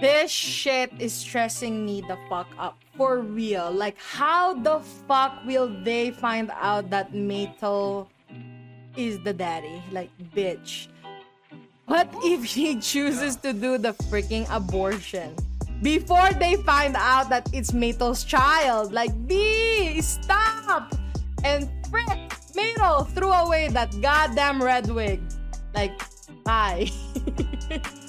This shit is stressing me the fuck up. For real. Like, how the fuck will they find out that Maytel is the daddy? Like, bitch. What if he chooses to do the freaking abortion? Before they find out that it's Maytel's child. Like, B, stop! And frick, Maytel threw away that goddamn red wig. Like, bye.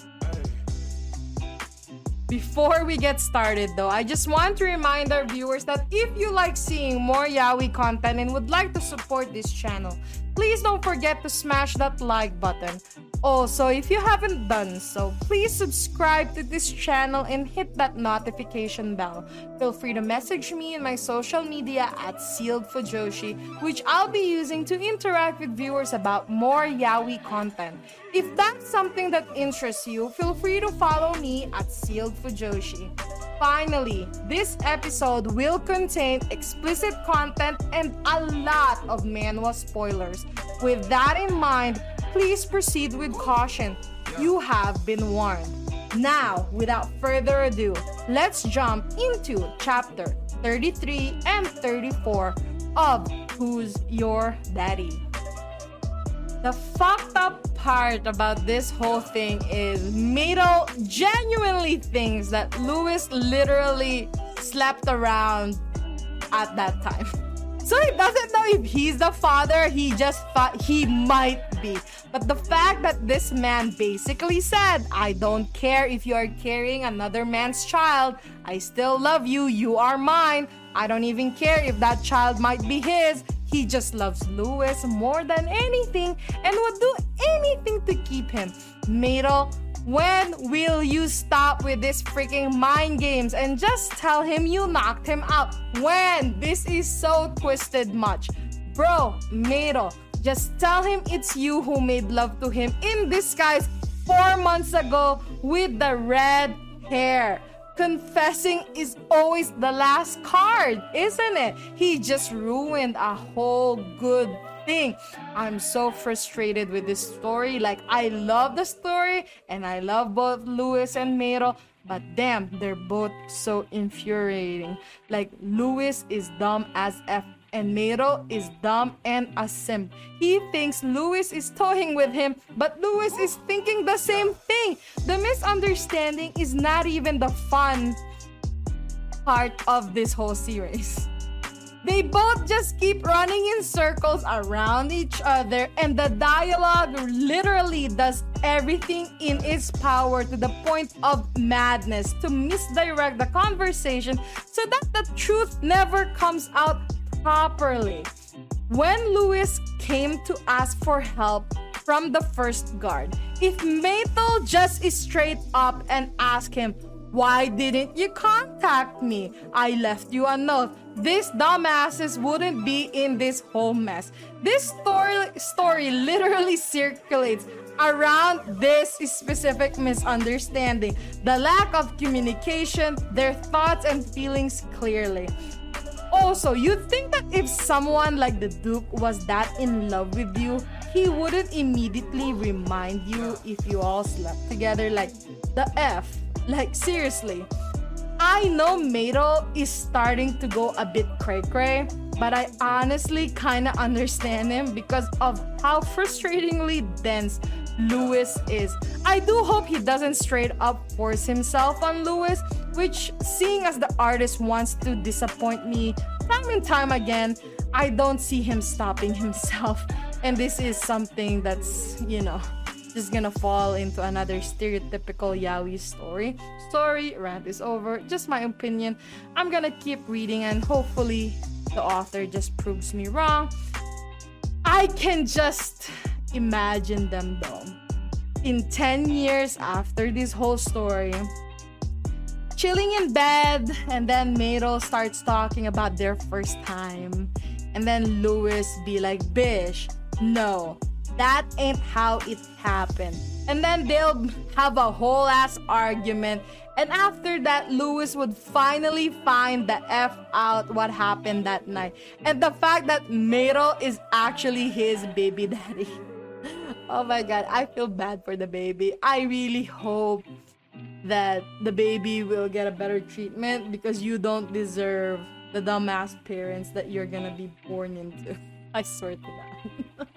Before we get started though, I just want to remind our viewers that if you like seeing more Yaoi content and would like to support this channel, please don't forget to smash that like button. Also, if you haven't done so, please subscribe to this channel and hit that notification bell. Feel free to message me in my social media at Sealed Fujoshi, which I'll be using to interact with viewers about more Yaoi content. If that's something that interests you, feel free to follow me at Sealed Fujoshi. Finally, this episode will contain explicit content and a lot of manhwa spoilers. With that in mind, please proceed with caution. You have been warned. Now, without further ado, let's jump into chapter 33 and 34 of Who's Your Daddy? The fucked up part about this whole thing is Maytel genuinely thinks that Lewis literally slept around at that time. So he doesn't know if he's the father, he just thought he might be. But the fact that this man basically said, I don't care if you are carrying another man's child, I still love you, you are mine. I don't even care if that child might be his. He just loves Lewis more than anything and would do anything to keep him. Maytel, when will you stop with this freaking mind games and just tell him you knocked him out? When? This is so twisted much. Bro, Maytel, just tell him it's you who made love to him in disguise four months ago with the red hair confessing is always the last card, isn't it? He just ruined a whole good thing. I'm so frustrated with this story. Like, I love the story and I love both Lewis and Maytel, but damn, they're both so infuriating. Like, Lewis is dumb as F and Maytel is dumb and a simp. He thinks Lewis is toying with him, but Lewis is thinking the same thing. The misunderstanding is not even the fun part of this whole series. They both just keep running in circles around each other, and the dialogue literally does everything in its power to the point of madness to misdirect the conversation so that the truth never comes out properly. When Lewis came to ask for help from the first guard, if Maytel just straight up and ask him, why didn't you contact me? I left you a note. These dumbasses wouldn't be in this whole mess. This story story literally circulates around this specific misunderstanding, the lack of communication, their thoughts and feelings clearly. Also, you'd think that if someone like the Duke was that in love with you, he wouldn't immediately remind you if you all slept together. Like, the F. Like, seriously. I know Maytel is starting to go a bit cray cray, but I honestly kind of understand him because of how frustratingly dense Lewis is. I do hope he doesn't straight up force himself on Lewis, which, seeing as the artist wants to disappoint me time and time again, I don't see him stopping himself. And this is something that's, you know, just gonna fall into another stereotypical yaoi story. Story, rant is over. Just my opinion. I'm gonna keep reading and hopefully the author just proves me wrong. I can just imagine them though. In 10 years after this whole story, chilling in bed, and then Meryl starts talking about their first time. And then Lewis be like, Bish, no, that ain't how it happened. And then they'll have a whole ass argument. And after that, Lewis would finally find the F out what happened that night. And the fact that Meryl is actually his baby daddy. oh my god, I feel bad for the baby. I really hope that the baby will get a better treatment because you don't deserve the dumbass parents that you're gonna be born into. I swear to that.